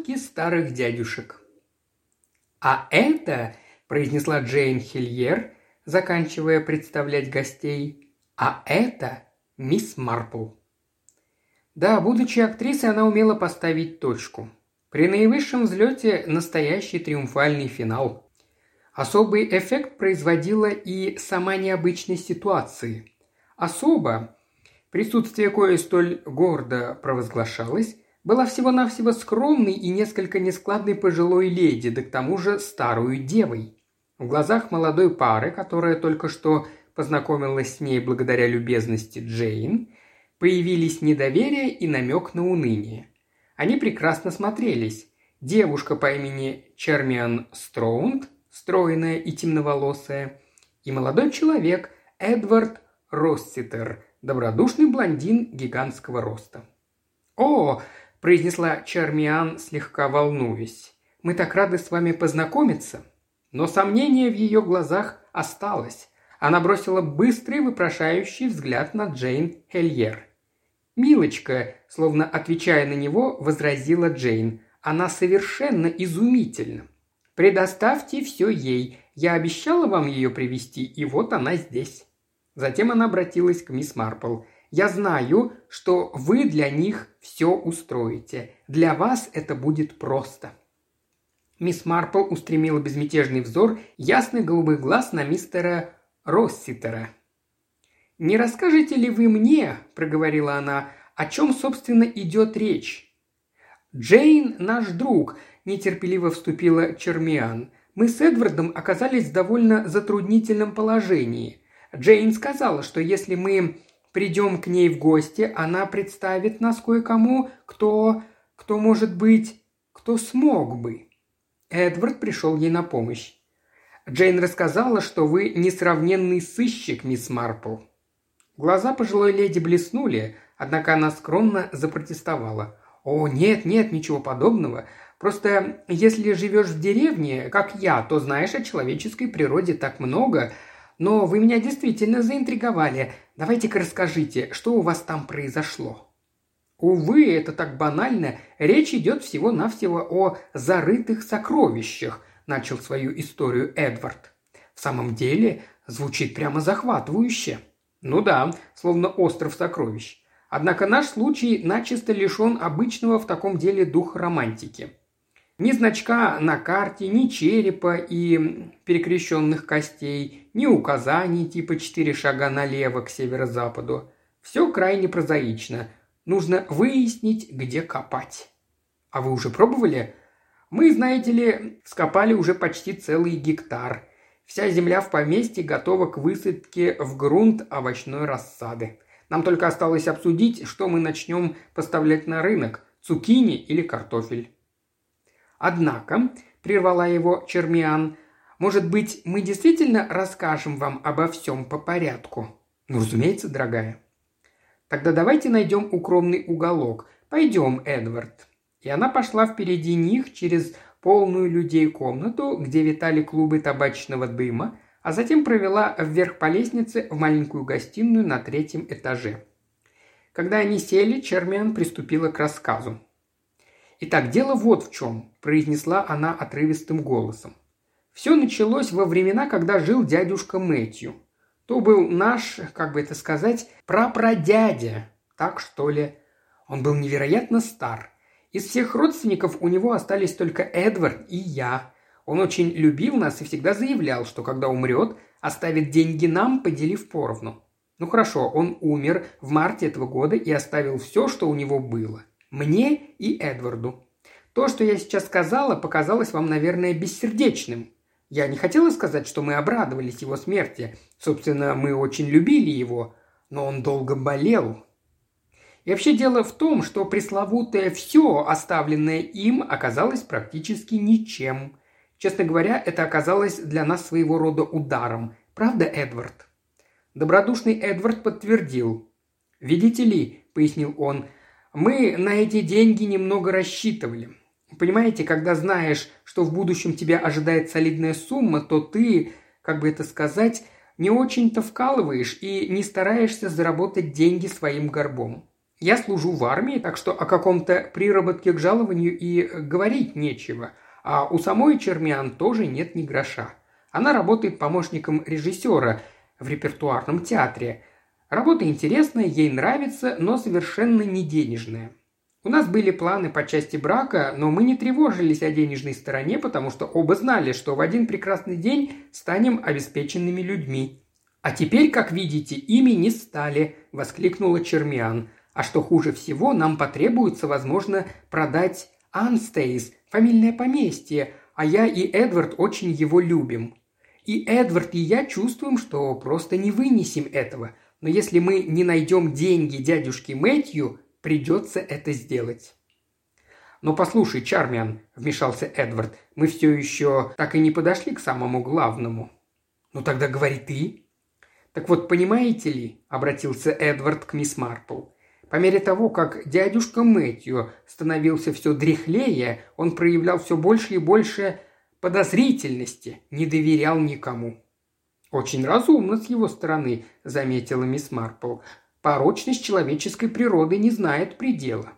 шутки старых дядюшек. «А это», – произнесла Джейн Хильер, заканчивая представлять гостей, «а это мисс Марпл». Да, будучи актрисой, она умела поставить точку. При наивысшем взлете настоящий триумфальный финал. Особый эффект производила и сама необычность ситуации. Особо, присутствие кое столь гордо провозглашалось, была всего-навсего скромной и несколько нескладной пожилой леди, да к тому же старую девой. В глазах молодой пары, которая только что познакомилась с ней благодаря любезности Джейн, появились недоверие и намек на уныние. Они прекрасно смотрелись. Девушка по имени Чермиан Строунд, стройная и темноволосая, и молодой человек Эдвард Росситер, добродушный блондин гигантского роста. «О!» – произнесла Чермиан, слегка волнуясь. «Мы так рады с вами познакомиться!» Но сомнение в ее глазах осталось. Она бросила быстрый вопрошающий взгляд на Джейн Хельер. «Милочка», словно отвечая на него, возразила Джейн. «Она совершенно изумительна. Предоставьте все ей. Я обещала вам ее привести, и вот она здесь». Затем она обратилась к мисс Марпл. «Я знаю, что вы для них все устроите. Для вас это будет просто». Мисс Марпл устремила безмятежный взор ясный голубый глаз на мистера Росситера. «Не расскажете ли вы мне, — проговорила она, — о чем, собственно, идет речь?» «Джейн – наш друг», – нетерпеливо вступила Чермиан. «Мы с Эдвардом оказались в довольно затруднительном положении. Джейн сказала, что если мы придем к ней в гости, она представит нас кое-кому, кто... кто, может быть, кто смог бы». Эдвард пришел ей на помощь. Джейн рассказала, что вы несравненный сыщик, мисс Марпл. Глаза пожилой леди блеснули, однако она скромно запротестовала. «О, нет, нет, ничего подобного. Просто если живешь в деревне, как я, то знаешь о человеческой природе так много. Но вы меня действительно заинтриговали. Давайте-ка расскажите, что у вас там произошло?» Увы, это так банально. Речь идет всего-навсего о зарытых сокровищах, начал свою историю Эдвард. В самом деле, звучит прямо захватывающе. Ну да, словно остров сокровищ. Однако наш случай начисто лишен обычного в таком деле духа романтики. Ни значка на карте, ни черепа и перекрещенных костей, ни указаний типа четыре шага налево к северо-западу. Все крайне прозаично – Нужно выяснить, где копать. А вы уже пробовали? Мы, знаете ли, скопали уже почти целый гектар. Вся земля в поместье готова к высадке в грунт овощной рассады. Нам только осталось обсудить, что мы начнем поставлять на рынок – цукини или картофель. Однако, прервала его Чермиан, может быть, мы действительно расскажем вам обо всем по порядку? Ну, разумеется, дорогая. Тогда давайте найдем укромный уголок. Пойдем, Эдвард». И она пошла впереди них через полную людей комнату, где витали клубы табачного дыма, а затем провела вверх по лестнице в маленькую гостиную на третьем этаже. Когда они сели, Чермиан приступила к рассказу. «Итак, дело вот в чем», – произнесла она отрывистым голосом. «Все началось во времена, когда жил дядюшка Мэтью. То был наш, как бы это сказать, прапрадядя, так что ли. Он был невероятно стар. Из всех родственников у него остались только Эдвард и я. Он очень любил нас и всегда заявлял, что когда умрет, оставит деньги нам, поделив поровну. Ну хорошо, он умер в марте этого года и оставил все, что у него было. Мне и Эдварду. То, что я сейчас сказала, показалось вам, наверное, бессердечным. Я не хотела сказать, что мы обрадовались его смерти. Собственно, мы очень любили его, но он долго болел. И вообще дело в том, что пресловутое «все», оставленное им, оказалось практически ничем. Честно говоря, это оказалось для нас своего рода ударом. Правда, Эдвард? Добродушный Эдвард подтвердил. «Видите ли», — пояснил он, — «мы на эти деньги немного рассчитывали. Понимаете, когда знаешь, что в будущем тебя ожидает солидная сумма, то ты, как бы это сказать, не очень-то вкалываешь и не стараешься заработать деньги своим горбом. Я служу в армии, так что о каком-то приработке к жалованию и говорить нечего. А у самой Чермиан тоже нет ни гроша. Она работает помощником режиссера в репертуарном театре. Работа интересная, ей нравится, но совершенно не денежная. У нас были планы по части брака, но мы не тревожились о денежной стороне, потому что оба знали, что в один прекрасный день станем обеспеченными людьми. «А теперь, как видите, ими не стали», – воскликнула Чермиан. «А что хуже всего, нам потребуется, возможно, продать Анстейс, фамильное поместье, а я и Эдвард очень его любим. И Эдвард и я чувствуем, что просто не вынесем этого. Но если мы не найдем деньги дядюшки Мэтью, придется это сделать». «Но послушай, Чармиан», – вмешался Эдвард, – «мы все еще так и не подошли к самому главному». «Ну тогда говори ты». «Так вот, понимаете ли», – обратился Эдвард к мисс Марпл, – по мере того, как дядюшка Мэтью становился все дряхлее, он проявлял все больше и больше подозрительности, не доверял никому. «Очень разумно с его стороны», – заметила мисс Марпл. «Порочность человеческой природы не знает предела».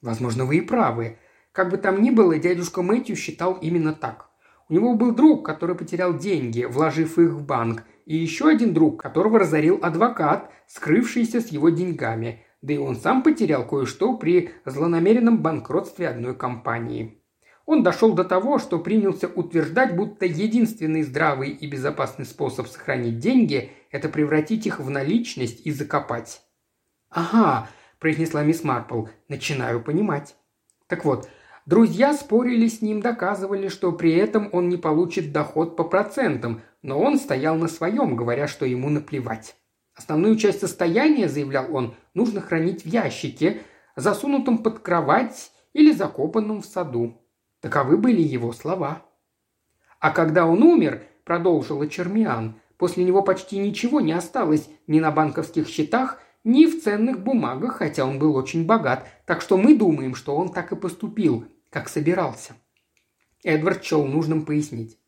«Возможно, вы и правы. Как бы там ни было, дядюшка Мэтью считал именно так. У него был друг, который потерял деньги, вложив их в банк, и еще один друг, которого разорил адвокат, скрывшийся с его деньгами, да и он сам потерял кое-что при злонамеренном банкротстве одной компании. Он дошел до того, что принялся утверждать, будто единственный здравый и безопасный способ сохранить деньги – это превратить их в наличность и закопать. «Ага», – произнесла мисс Марпл, – «начинаю понимать». Так вот, друзья спорили с ним, доказывали, что при этом он не получит доход по процентам, но он стоял на своем, говоря, что ему наплевать. Основную часть состояния, заявлял он, нужно хранить в ящике, засунутом под кровать или закопанном в саду. Таковы были его слова. А когда он умер, продолжила Чермиан, после него почти ничего не осталось ни на банковских счетах, ни в ценных бумагах, хотя он был очень богат, так что мы думаем, что он так и поступил, как собирался. Эдвард счел нужным пояснить.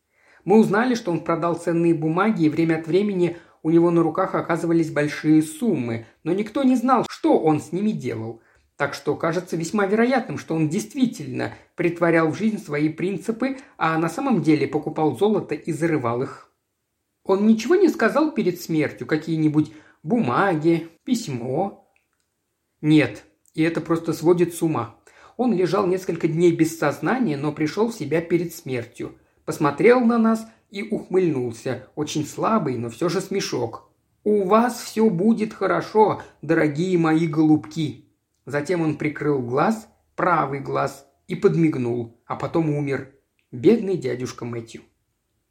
Мы узнали, что он продал ценные бумаги, и время от времени у него на руках оказывались большие суммы, но никто не знал, что он с ними делал. Так что кажется весьма вероятным, что он действительно притворял в жизнь свои принципы, а на самом деле покупал золото и зарывал их. Он ничего не сказал перед смертью, какие-нибудь бумаги, письмо. Нет, и это просто сводит с ума. Он лежал несколько дней без сознания, но пришел в себя перед смертью. Посмотрел на нас и ухмыльнулся, очень слабый, но все же смешок. «У вас все будет хорошо, дорогие мои голубки», Затем он прикрыл глаз, правый глаз, и подмигнул, а потом умер. Бедный дядюшка Мэтью.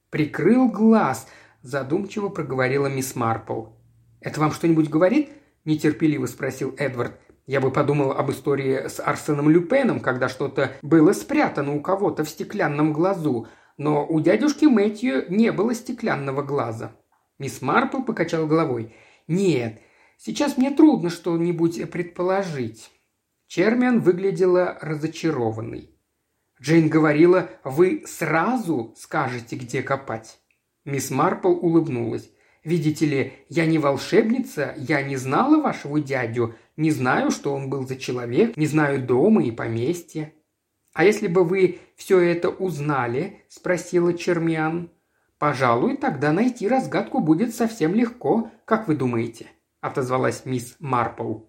«Прикрыл глаз», – задумчиво проговорила мисс Марпл. «Это вам что-нибудь говорит?» – нетерпеливо спросил Эдвард. «Я бы подумал об истории с Арсеном Люпеном, когда что-то было спрятано у кого-то в стеклянном глазу, но у дядюшки Мэтью не было стеклянного глаза». Мисс Марпл покачал головой. «Нет, Сейчас мне трудно что-нибудь предположить». Чермиан выглядела разочарованной. Джейн говорила, вы сразу скажете, где копать. Мисс Марпл улыбнулась. «Видите ли, я не волшебница, я не знала вашего дядю, не знаю, что он был за человек, не знаю дома и поместья». «А если бы вы все это узнали?» – спросила Чермиан. «Пожалуй, тогда найти разгадку будет совсем легко, как вы думаете?» Отозвалась мисс Марпл.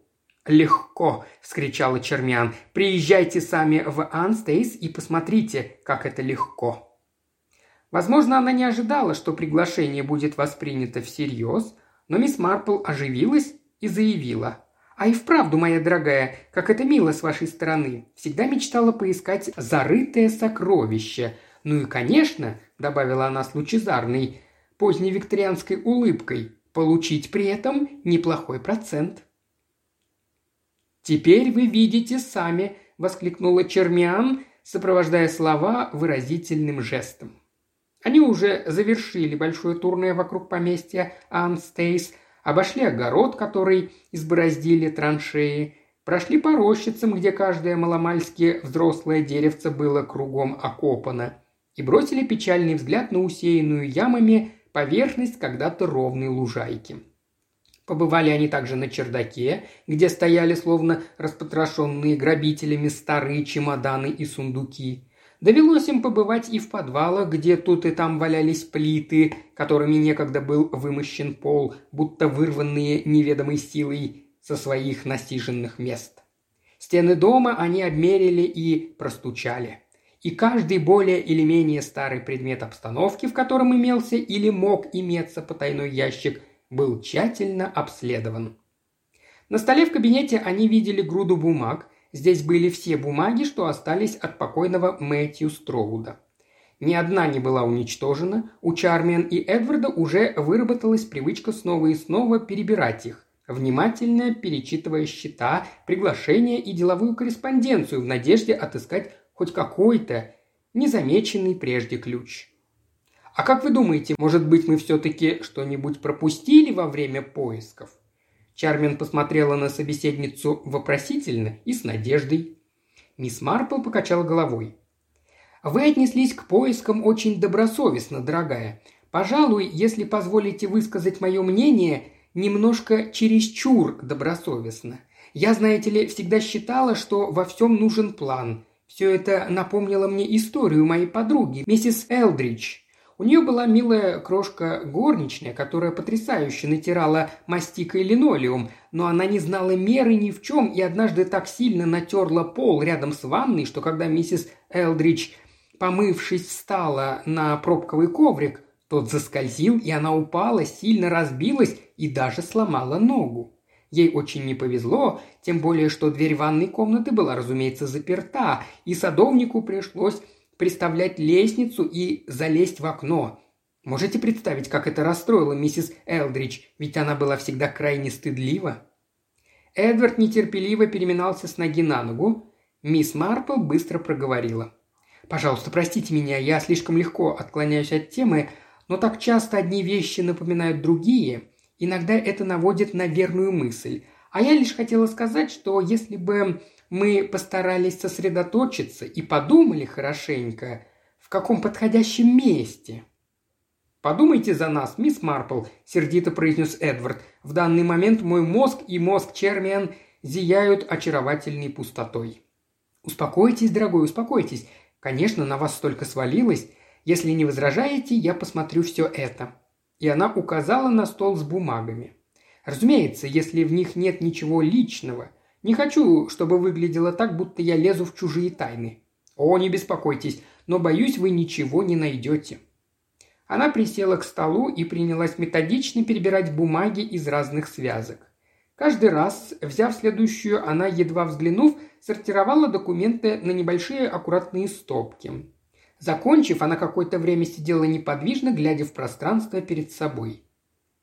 «Легко!» – вскричала Чермиан. «Приезжайте сами в Анстейс и посмотрите, как это легко!» Возможно, она не ожидала, что приглашение будет воспринято всерьез, но мисс Марпл оживилась и заявила. «А и вправду, моя дорогая, как это мило с вашей стороны. Всегда мечтала поискать зарытое сокровище. Ну и, конечно, — добавила она с лучезарной, поздневикторианской улыбкой, получить при этом неплохой процент. «Теперь вы видите сами», – воскликнула Чермиан, сопровождая слова выразительным жестом. Они уже завершили большое турное вокруг поместья Анстейс, обошли огород, который избороздили траншеи, прошли по рощицам, где каждое маломальски взрослое деревце было кругом окопано, и бросили печальный взгляд на усеянную ямами поверхность когда-то ровной лужайки. Побывали они также на чердаке, где стояли словно распотрошенные грабителями старые чемоданы и сундуки. Довелось им побывать и в подвалах, где тут и там валялись плиты, которыми некогда был вымощен пол, будто вырванные неведомой силой со своих насиженных мест. Стены дома они обмерили и простучали. И каждый более или менее старый предмет обстановки, в котором имелся или мог иметься потайной ящик, был тщательно обследован. На столе в кабинете они видели груду бумаг. Здесь были все бумаги, что остались от покойного Мэтью Строуда. Ни одна не была уничтожена, у Чармиан и Эдварда уже выработалась привычка снова и снова перебирать их, внимательно перечитывая счета, приглашения и деловую корреспонденцию в надежде отыскать хоть какой-то незамеченный прежде ключ. А как вы думаете, может быть, мы все-таки что-нибудь пропустили во время поисков? Чармен посмотрела на собеседницу вопросительно и с надеждой. Мисс Марпл покачала головой. «Вы отнеслись к поискам очень добросовестно, дорогая. Пожалуй, если позволите высказать мое мнение, немножко чересчур добросовестно. Я, знаете ли, всегда считала, что во всем нужен план. Все это напомнило мне историю моей подруги, миссис Элдридж. У нее была милая крошка горничная, которая потрясающе натирала мастикой линолеум, но она не знала меры ни в чем и однажды так сильно натерла пол рядом с ванной, что когда миссис Элдридж, помывшись, встала на пробковый коврик, тот заскользил, и она упала, сильно разбилась и даже сломала ногу. Ей очень не повезло, тем более, что дверь ванной комнаты была, разумеется, заперта, и садовнику пришлось приставлять лестницу и залезть в окно. Можете представить, как это расстроило миссис Элдридж, ведь она была всегда крайне стыдлива? Эдвард нетерпеливо переминался с ноги на ногу. Мисс Марпл быстро проговорила. «Пожалуйста, простите меня, я слишком легко отклоняюсь от темы, но так часто одни вещи напоминают другие. Иногда это наводит на верную мысль. А я лишь хотела сказать, что если бы мы постарались сосредоточиться и подумали хорошенько, в каком подходящем месте. «Подумайте за нас, мисс Марпл», – сердито произнес Эдвард. «В данный момент мой мозг и мозг Чермиан зияют очаровательной пустотой». «Успокойтесь, дорогой, успокойтесь. Конечно, на вас столько свалилось. Если не возражаете, я посмотрю все это». И она указала на стол с бумагами. Разумеется, если в них нет ничего личного – не хочу, чтобы выглядело так, будто я лезу в чужие тайны. О, не беспокойтесь, но боюсь, вы ничего не найдете». Она присела к столу и принялась методично перебирать бумаги из разных связок. Каждый раз, взяв следующую, она, едва взглянув, сортировала документы на небольшие аккуратные стопки. Закончив, она какое-то время сидела неподвижно, глядя в пространство перед собой.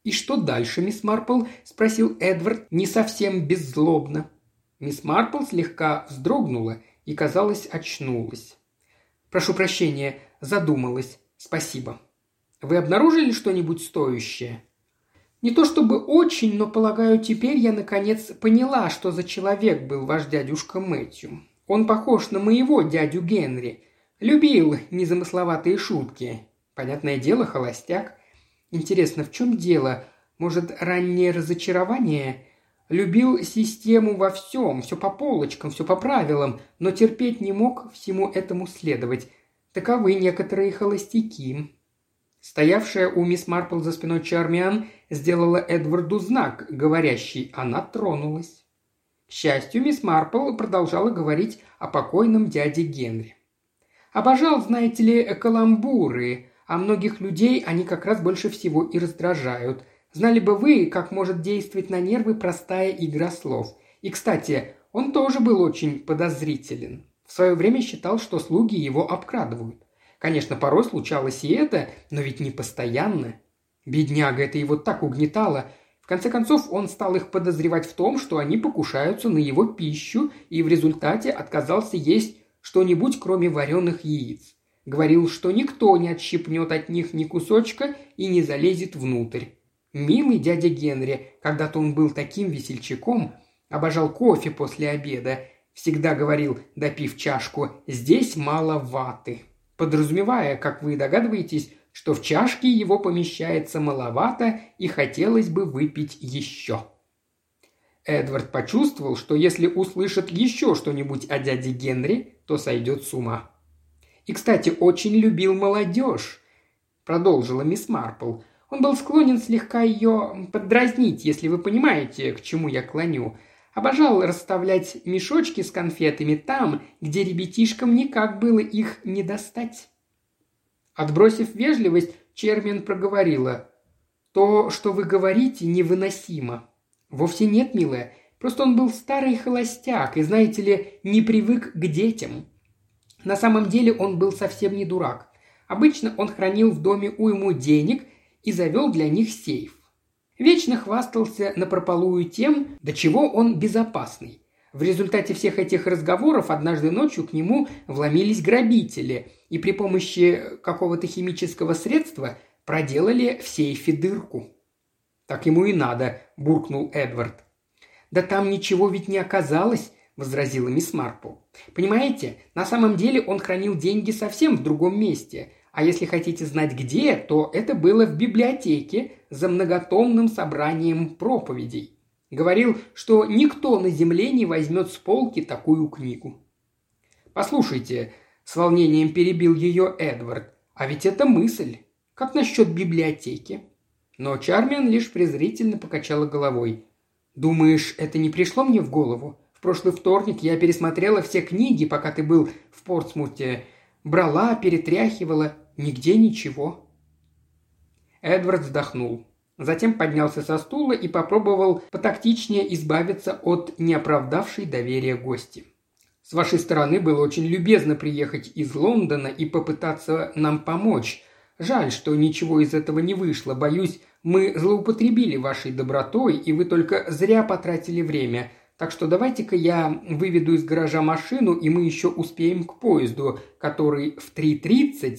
«И что дальше, мисс Марпл?» – спросил Эдвард не совсем беззлобно. Мисс Марпл слегка вздрогнула и, казалось, очнулась. «Прошу прощения, задумалась. Спасибо. Вы обнаружили что-нибудь стоящее?» «Не то чтобы очень, но, полагаю, теперь я, наконец, поняла, что за человек был ваш дядюшка Мэтью. Он похож на моего дядю Генри. Любил незамысловатые шутки. Понятное дело, холостяк. Интересно, в чем дело? Может, раннее разочарование? Любил систему во всем, все по полочкам, все по правилам, но терпеть не мог всему этому следовать. Таковы некоторые холостяки. Стоявшая у мисс Марпл за спиной Чармиан сделала Эдварду знак, говорящий «она тронулась». К счастью, мисс Марпл продолжала говорить о покойном дяде Генри. «Обожал, знаете ли, каламбуры, а многих людей они как раз больше всего и раздражают – Знали бы вы, как может действовать на нервы простая игра слов. И, кстати, он тоже был очень подозрителен. В свое время считал, что слуги его обкрадывают. Конечно, порой случалось и это, но ведь не постоянно. Бедняга это его так угнетало. В конце концов, он стал их подозревать в том, что они покушаются на его пищу и в результате отказался есть что-нибудь, кроме вареных яиц. Говорил, что никто не отщипнет от них ни кусочка и не залезет внутрь. Милый дядя Генри, когда-то он был таким весельчаком, обожал кофе после обеда, всегда говорил, допив чашку, «здесь мало ваты», подразумевая, как вы догадываетесь, что в чашке его помещается маловато и хотелось бы выпить еще. Эдвард почувствовал, что если услышит еще что-нибудь о дяде Генри, то сойдет с ума. И, кстати, очень любил молодежь, продолжила мисс Марпл. Он был склонен слегка ее поддразнить, если вы понимаете, к чему я клоню. Обожал расставлять мешочки с конфетами там, где ребятишкам никак было их не достать. Отбросив вежливость, Чермин проговорила. «То, что вы говорите, невыносимо. «Вовсе нет, милая. Просто он был старый холостяк и, знаете ли, не привык к детям. На самом деле он был совсем не дурак. Обычно он хранил в доме уйму денег и завел для них сейф. Вечно хвастался напропалую тем, до чего он безопасный. В результате всех этих разговоров однажды ночью к нему вломились грабители и при помощи какого-то химического средства проделали в сейфе дырку. «Так ему и надо», – буркнул Эдвард. «Да там ничего ведь не оказалось», – возразила мисс Марпл. «Понимаете, на самом деле он хранил деньги совсем в другом месте, а если хотите знать где, то это было в библиотеке за многотомным собранием проповедей. Говорил, что никто на земле не возьмет с полки такую книгу. «Послушайте», – с волнением перебил ее Эдвард, – «а ведь это мысль. Как насчет библиотеки?» Но Чармиан лишь презрительно покачала головой. «Думаешь, это не пришло мне в голову? В прошлый вторник я пересмотрела все книги, пока ты был в Портсмуте. Брала, перетряхивала. Нигде ничего». Эдвард вздохнул. Затем поднялся со стула и попробовал потактичнее избавиться от неоправдавшей доверия гости. «С вашей стороны было очень любезно приехать из Лондона и попытаться нам помочь», Жаль, что ничего из этого не вышло. Боюсь, мы злоупотребили вашей добротой, и вы только зря потратили время. Так что давайте-ка я выведу из гаража машину, и мы еще успеем к поезду, который в 3.30.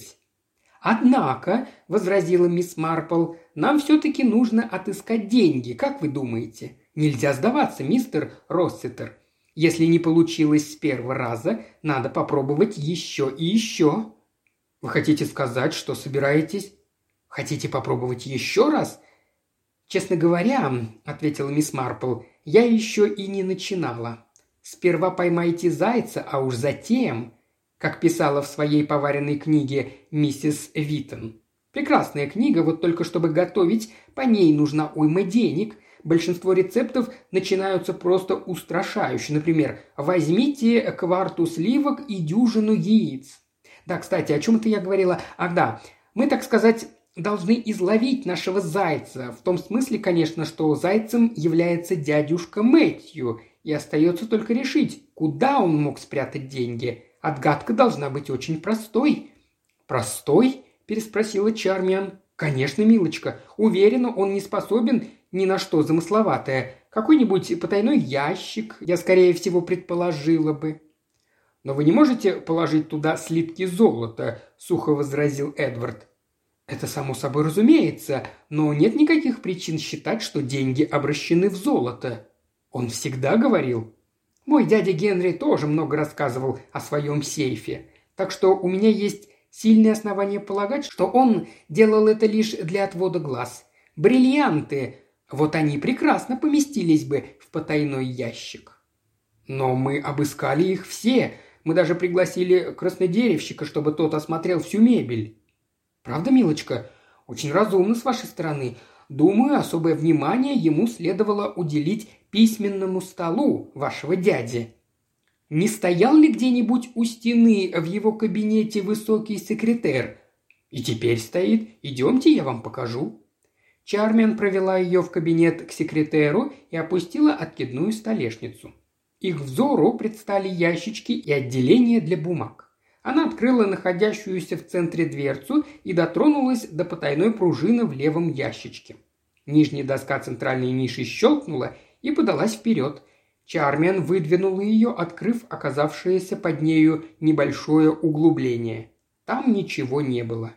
Однако, – возразила мисс Марпл, – нам все-таки нужно отыскать деньги, как вы думаете? Нельзя сдаваться, мистер Росситер. Если не получилось с первого раза, надо попробовать еще и еще. Вы хотите сказать, что собираетесь? Хотите попробовать еще раз? Честно говоря, ответила мисс Марпл, я еще и не начинала. Сперва поймайте зайца, а уж затем, как писала в своей поваренной книге миссис Виттон. Прекрасная книга, вот только чтобы готовить, по ней нужна уйма денег. Большинство рецептов начинаются просто устрашающе. Например, возьмите кварту сливок и дюжину яиц. Да, кстати, о чем это я говорила? Ах да, мы, так сказать, должны изловить нашего зайца. В том смысле, конечно, что зайцем является дядюшка Мэтью, и остается только решить, куда он мог спрятать деньги. Отгадка должна быть очень простой. «Простой?» – переспросила Чармиан. «Конечно, милочка. Уверена, он не способен ни на что замысловатое. Какой-нибудь потайной ящик, я скорее всего предположила бы. «Но вы не можете положить туда слитки золота», – сухо возразил Эдвард. «Это само собой разумеется, но нет никаких причин считать, что деньги обращены в золото». Он всегда говорил. Мой дядя Генри тоже много рассказывал о своем сейфе, так что у меня есть сильные основания полагать, что он делал это лишь для отвода глаз. Бриллианты, вот они прекрасно поместились бы в потайной ящик. Но мы обыскали их все, мы даже пригласили краснодеревщика, чтобы тот осмотрел всю мебель. Правда, милочка? Очень разумно с вашей стороны. Думаю, особое внимание ему следовало уделить письменному столу вашего дяди. Не стоял ли где-нибудь у стены в его кабинете высокий секретарь? И теперь стоит. Идемте, я вам покажу. Чармен провела ее в кабинет к секретеру и опустила откидную столешницу. Их взору предстали ящички и отделения для бумаг. Она открыла находящуюся в центре дверцу и дотронулась до потайной пружины в левом ящичке. Нижняя доска центральной ниши щелкнула и подалась вперед. Чармиан выдвинул ее, открыв оказавшееся под нею небольшое углубление. Там ничего не было.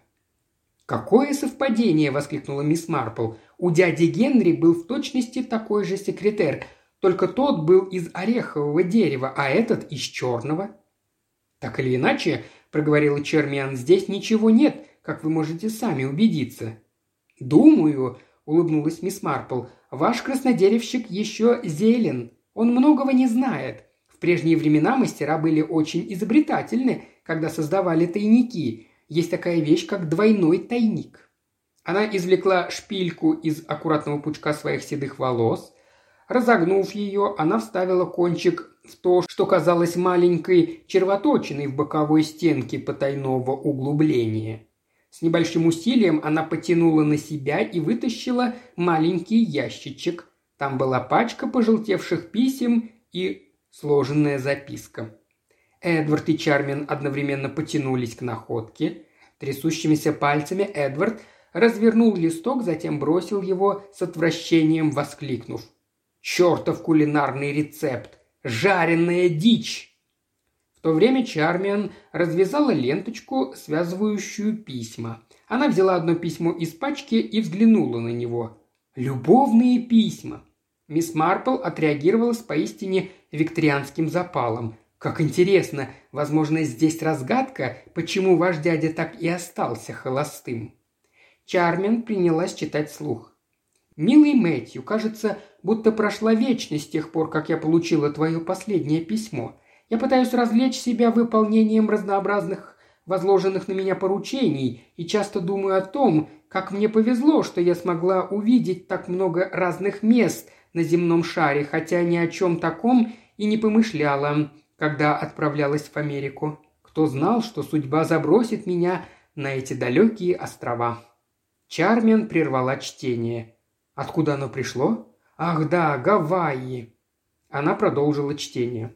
«Какое совпадение!» – воскликнула мисс Марпл. «У дяди Генри был в точности такой же секретарь, только тот был из орехового дерева, а этот из черного. Так или иначе, проговорила Чермиан, здесь ничего нет, как вы можете сами убедиться». «Думаю», – улыбнулась мисс Марпл, – «ваш краснодеревщик еще зелен. Он многого не знает. В прежние времена мастера были очень изобретательны, когда создавали тайники. Есть такая вещь, как двойной тайник». Она извлекла шпильку из аккуратного пучка своих седых волос. Разогнув ее, она вставила кончик в то, что казалось маленькой червоточиной в боковой стенке потайного углубления. С небольшим усилием она потянула на себя и вытащила маленький ящичек. Там была пачка пожелтевших писем и сложенная записка. Эдвард и Чармин одновременно потянулись к находке. Трясущимися пальцами Эдвард развернул листок, затем бросил его с отвращением, воскликнув. «Чертов кулинарный рецепт! Жареная дичь!» В то время Чармиан развязала ленточку, связывающую письма. Она взяла одно письмо из пачки и взглянула на него. «Любовные письма!» Мисс Марпл отреагировала с поистине викторианским запалом. «Как интересно! Возможно, здесь разгадка, почему ваш дядя так и остался холостым». Чармен принялась читать слух. «Милый Мэтью, кажется, будто прошла вечность с тех пор, как я получила твое последнее письмо. Я пытаюсь развлечь себя выполнением разнообразных возложенных на меня поручений и часто думаю о том, как мне повезло, что я смогла увидеть так много разных мест на земном шаре, хотя ни о чем таком и не помышляла, когда отправлялась в Америку. Кто знал, что судьба забросит меня на эти далекие острова?» Чармен прервала чтение. Откуда оно пришло? Ах да, Гавайи. Она продолжила чтение.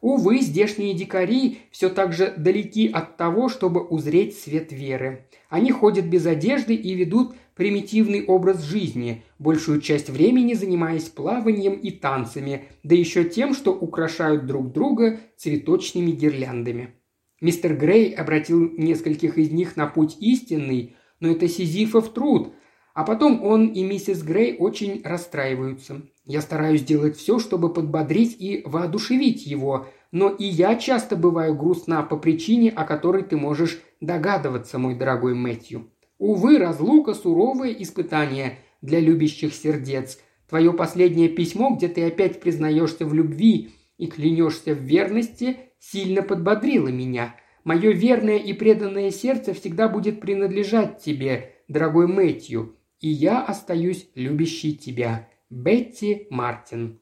Увы, здешние дикари все так же далеки от того, чтобы узреть свет веры. Они ходят без одежды и ведут примитивный образ жизни, большую часть времени занимаясь плаванием и танцами, да еще тем, что украшают друг друга цветочными гирляндами. Мистер Грей обратил нескольких из них на путь истинный, но это сизифов труд. А потом он и миссис Грей очень расстраиваются. Я стараюсь делать все, чтобы подбодрить и воодушевить его, но и я часто бываю грустна по причине, о которой ты можешь догадываться, мой дорогой Мэтью. Увы, разлука – суровое испытание для любящих сердец. Твое последнее письмо, где ты опять признаешься в любви и клянешься в верности, сильно подбодрило меня – Мое верное и преданное сердце всегда будет принадлежать тебе, дорогой Мэтью, и я остаюсь любящей тебя. Бетти Мартин.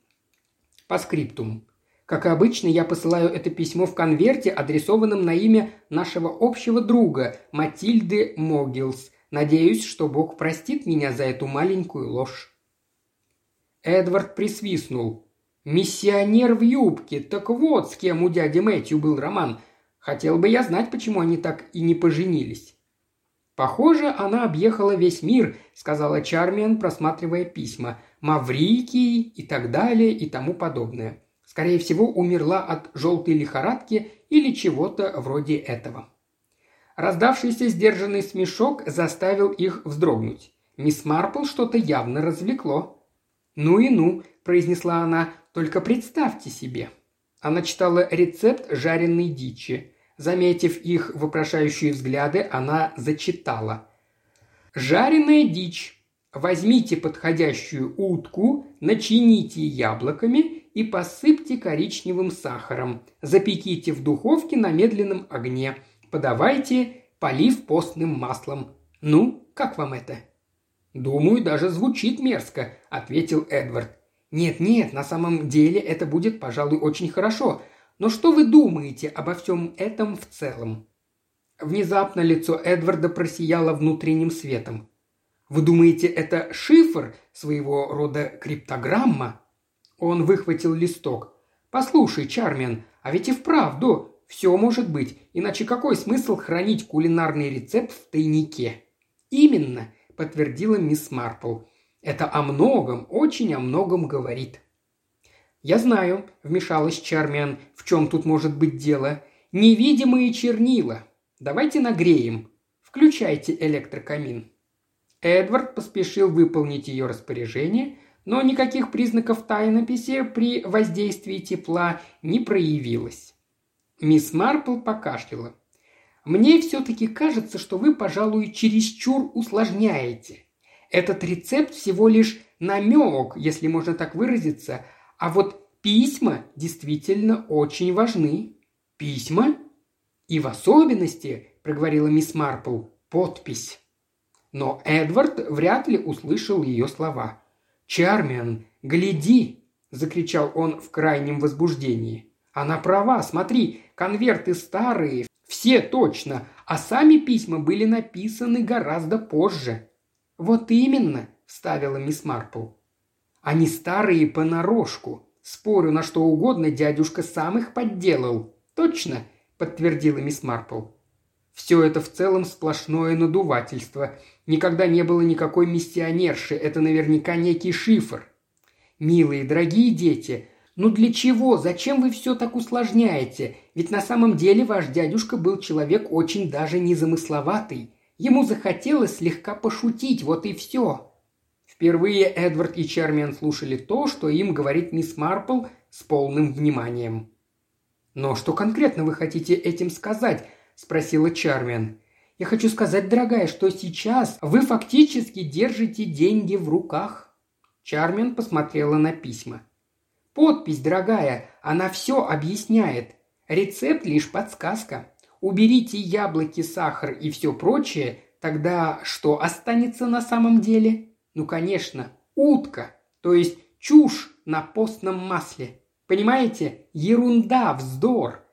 По скриптум. Как обычно, я посылаю это письмо в конверте, адресованном на имя нашего общего друга Матильды Могилс. Надеюсь, что Бог простит меня за эту маленькую ложь. Эдвард присвистнул. «Миссионер в юбке, так вот с кем у дяди Мэтью был роман. Хотел бы я знать, почему они так и не поженились». «Похоже, она объехала весь мир», — сказала Чармиан, просматривая письма. «Маврикий и так далее и тому подобное. Скорее всего, умерла от желтой лихорадки или чего-то вроде этого». Раздавшийся сдержанный смешок заставил их вздрогнуть. Мисс Марпл что-то явно развлекло. «Ну и ну», – произнесла она, – «только представьте себе». Она читала рецепт жареной дичи. Заметив их вопрошающие взгляды, она зачитала. «Жареная дичь. Возьмите подходящую утку, начините яблоками и посыпьте коричневым сахаром. Запеките в духовке на медленном огне. Подавайте, полив постным маслом. Ну, как вам это?» «Думаю, даже звучит мерзко», — ответил Эдвард. «Нет-нет, на самом деле это будет, пожалуй, очень хорошо. Но что вы думаете обо всем этом в целом?» Внезапно лицо Эдварда просияло внутренним светом. «Вы думаете, это шифр, своего рода криптограмма?» Он выхватил листок. «Послушай, Чармен, а ведь и вправду все может быть, иначе какой смысл хранить кулинарный рецепт в тайнике?» «Именно», – подтвердила мисс Марпл. «Это о многом, очень о многом говорит». «Я знаю», – вмешалась Чармиан, – «в чем тут может быть дело? Невидимые чернила. Давайте нагреем. Включайте электрокамин». Эдвард поспешил выполнить ее распоряжение, но никаких признаков тайнописи при воздействии тепла не проявилось. Мисс Марпл покашляла. Мне все-таки кажется, что вы, пожалуй, чересчур усложняете. Этот рецепт всего лишь намек, если можно так выразиться, а вот письма действительно очень важны. Письма? И в особенности, проговорила мисс Марпл, подпись. Но Эдвард вряд ли услышал ее слова. «Чармиан, гляди!» – закричал он в крайнем возбуждении. «Она права, смотри, конверты старые, все точно, а сами письма были написаны гораздо позже». «Вот именно», – вставила мисс Марпл. «Они старые понарошку. Спорю на что угодно, дядюшка сам их подделал». «Точно», – подтвердила мисс Марпл. Все это в целом сплошное надувательство. Никогда не было никакой миссионерши, это наверняка некий шифр. Милые, дорогие дети, ну для чего? Зачем вы все так усложняете? Ведь на самом деле ваш дядюшка был человек очень даже незамысловатый. Ему захотелось слегка пошутить, вот и все. Впервые Эдвард и Чармиан слушали то, что им говорит мисс Марпл с полным вниманием. «Но что конкретно вы хотите этим сказать?» – спросила Чармиан. «Я хочу сказать, дорогая, что сейчас вы фактически держите деньги в руках». Чармиан посмотрела на письма. «Подпись, дорогая, она все объясняет. Рецепт лишь подсказка. Уберите яблоки, сахар и все прочее, тогда что останется на самом деле? Ну, конечно, утка, то есть чушь на постном масле. Понимаете? Ерунда, вздор.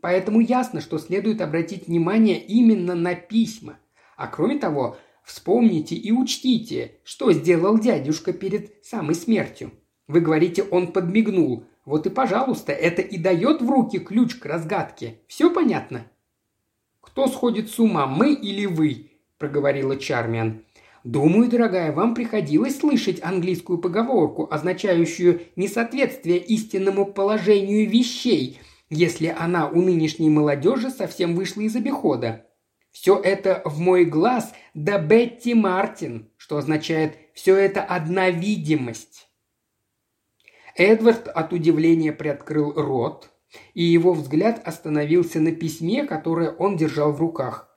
Поэтому ясно, что следует обратить внимание именно на письма. А кроме того, вспомните и учтите, что сделал дядюшка перед самой смертью. Вы говорите, он подмигнул. Вот и, пожалуйста, это и дает в руки ключ к разгадке. Все понятно? «Кто сходит с ума, мы или вы?» – проговорила Чармиан. «Думаю, дорогая, вам приходилось слышать английскую поговорку, означающую несоответствие истинному положению вещей, если она у нынешней молодежи совсем вышла из обихода. Все это в мой глаз да Бетти Мартин, что означает «все это одна видимость». Эдвард от удивления приоткрыл рот, и его взгляд остановился на письме, которое он держал в руках.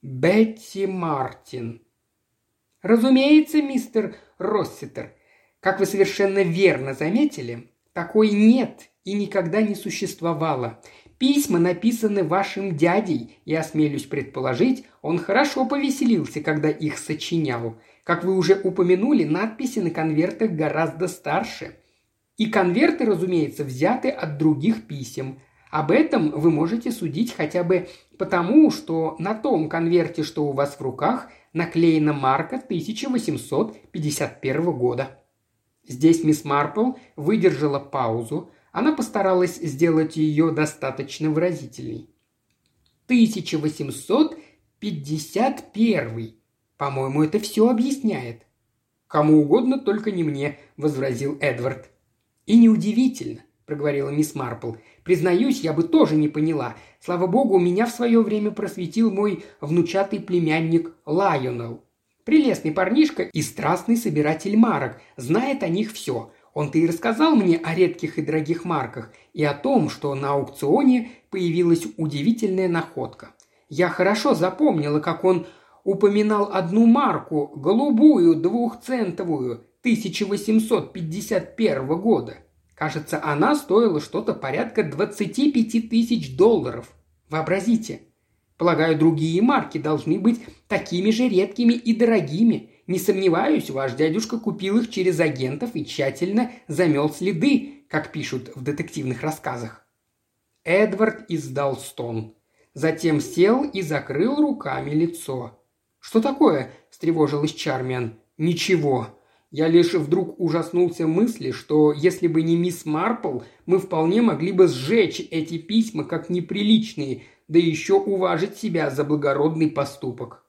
«Бетти Мартин». «Разумеется, мистер Росситер, как вы совершенно верно заметили, такой нет и никогда не существовало. Письма написаны вашим дядей, и, осмелюсь предположить, он хорошо повеселился, когда их сочинял. Как вы уже упомянули, надписи на конвертах гораздо старше. И конверты, разумеется, взяты от других писем. Об этом вы можете судить хотя бы потому, что на том конверте, что у вас в руках, наклеена марка 1851 года. Здесь мисс Марпл выдержала паузу. Она постаралась сделать ее достаточно выразительной. 1851. По-моему, это все объясняет. «Кому угодно, только не мне», – возразил Эдвард. «И неудивительно», – проговорила мисс Марпл. «Признаюсь, я бы тоже не поняла. Слава богу, меня в свое время просветил мой внучатый племянник Лайонел. Прелестный парнишка и страстный собиратель марок, знает о них все. Он-то и рассказал мне о редких и дорогих марках и о том, что на аукционе появилась удивительная находка. Я хорошо запомнила, как он упоминал одну марку, голубую двухцентовую, 1851 года. Кажется, она стоила что-то порядка 25 тысяч долларов. Вообразите. Полагаю, другие марки должны быть такими же редкими и дорогими. Не сомневаюсь, ваш дядюшка купил их через агентов и тщательно замел следы, как пишут в детективных рассказах. Эдвард издал стон. Затем сел и закрыл руками лицо. «Что такое?» – встревожилась Чармиан. «Ничего», я лишь вдруг ужаснулся мысли, что если бы не мисс Марпл, мы вполне могли бы сжечь эти письма как неприличные, да еще уважить себя за благородный поступок.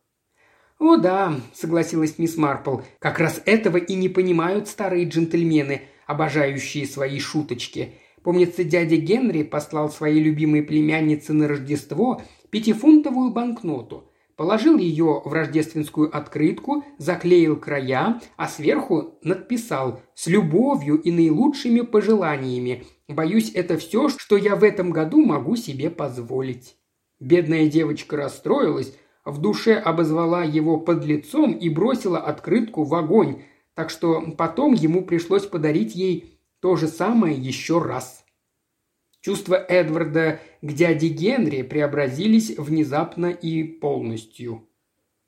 «О да», — согласилась мисс Марпл, — «как раз этого и не понимают старые джентльмены, обожающие свои шуточки. Помнится, дядя Генри послал своей любимой племяннице на Рождество пятифунтовую банкноту положил ее в рождественскую открытку, заклеил края, а сверху надписал «С любовью и наилучшими пожеланиями. Боюсь, это все, что я в этом году могу себе позволить». Бедная девочка расстроилась, в душе обозвала его подлецом и бросила открытку в огонь, так что потом ему пришлось подарить ей то же самое еще раз. Чувства Эдварда к дяде Генри преобразились внезапно и полностью.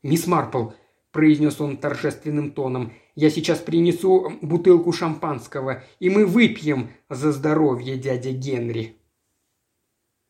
«Мисс Марпл», – произнес он торжественным тоном, – «я сейчас принесу бутылку шампанского, и мы выпьем за здоровье дяди Генри».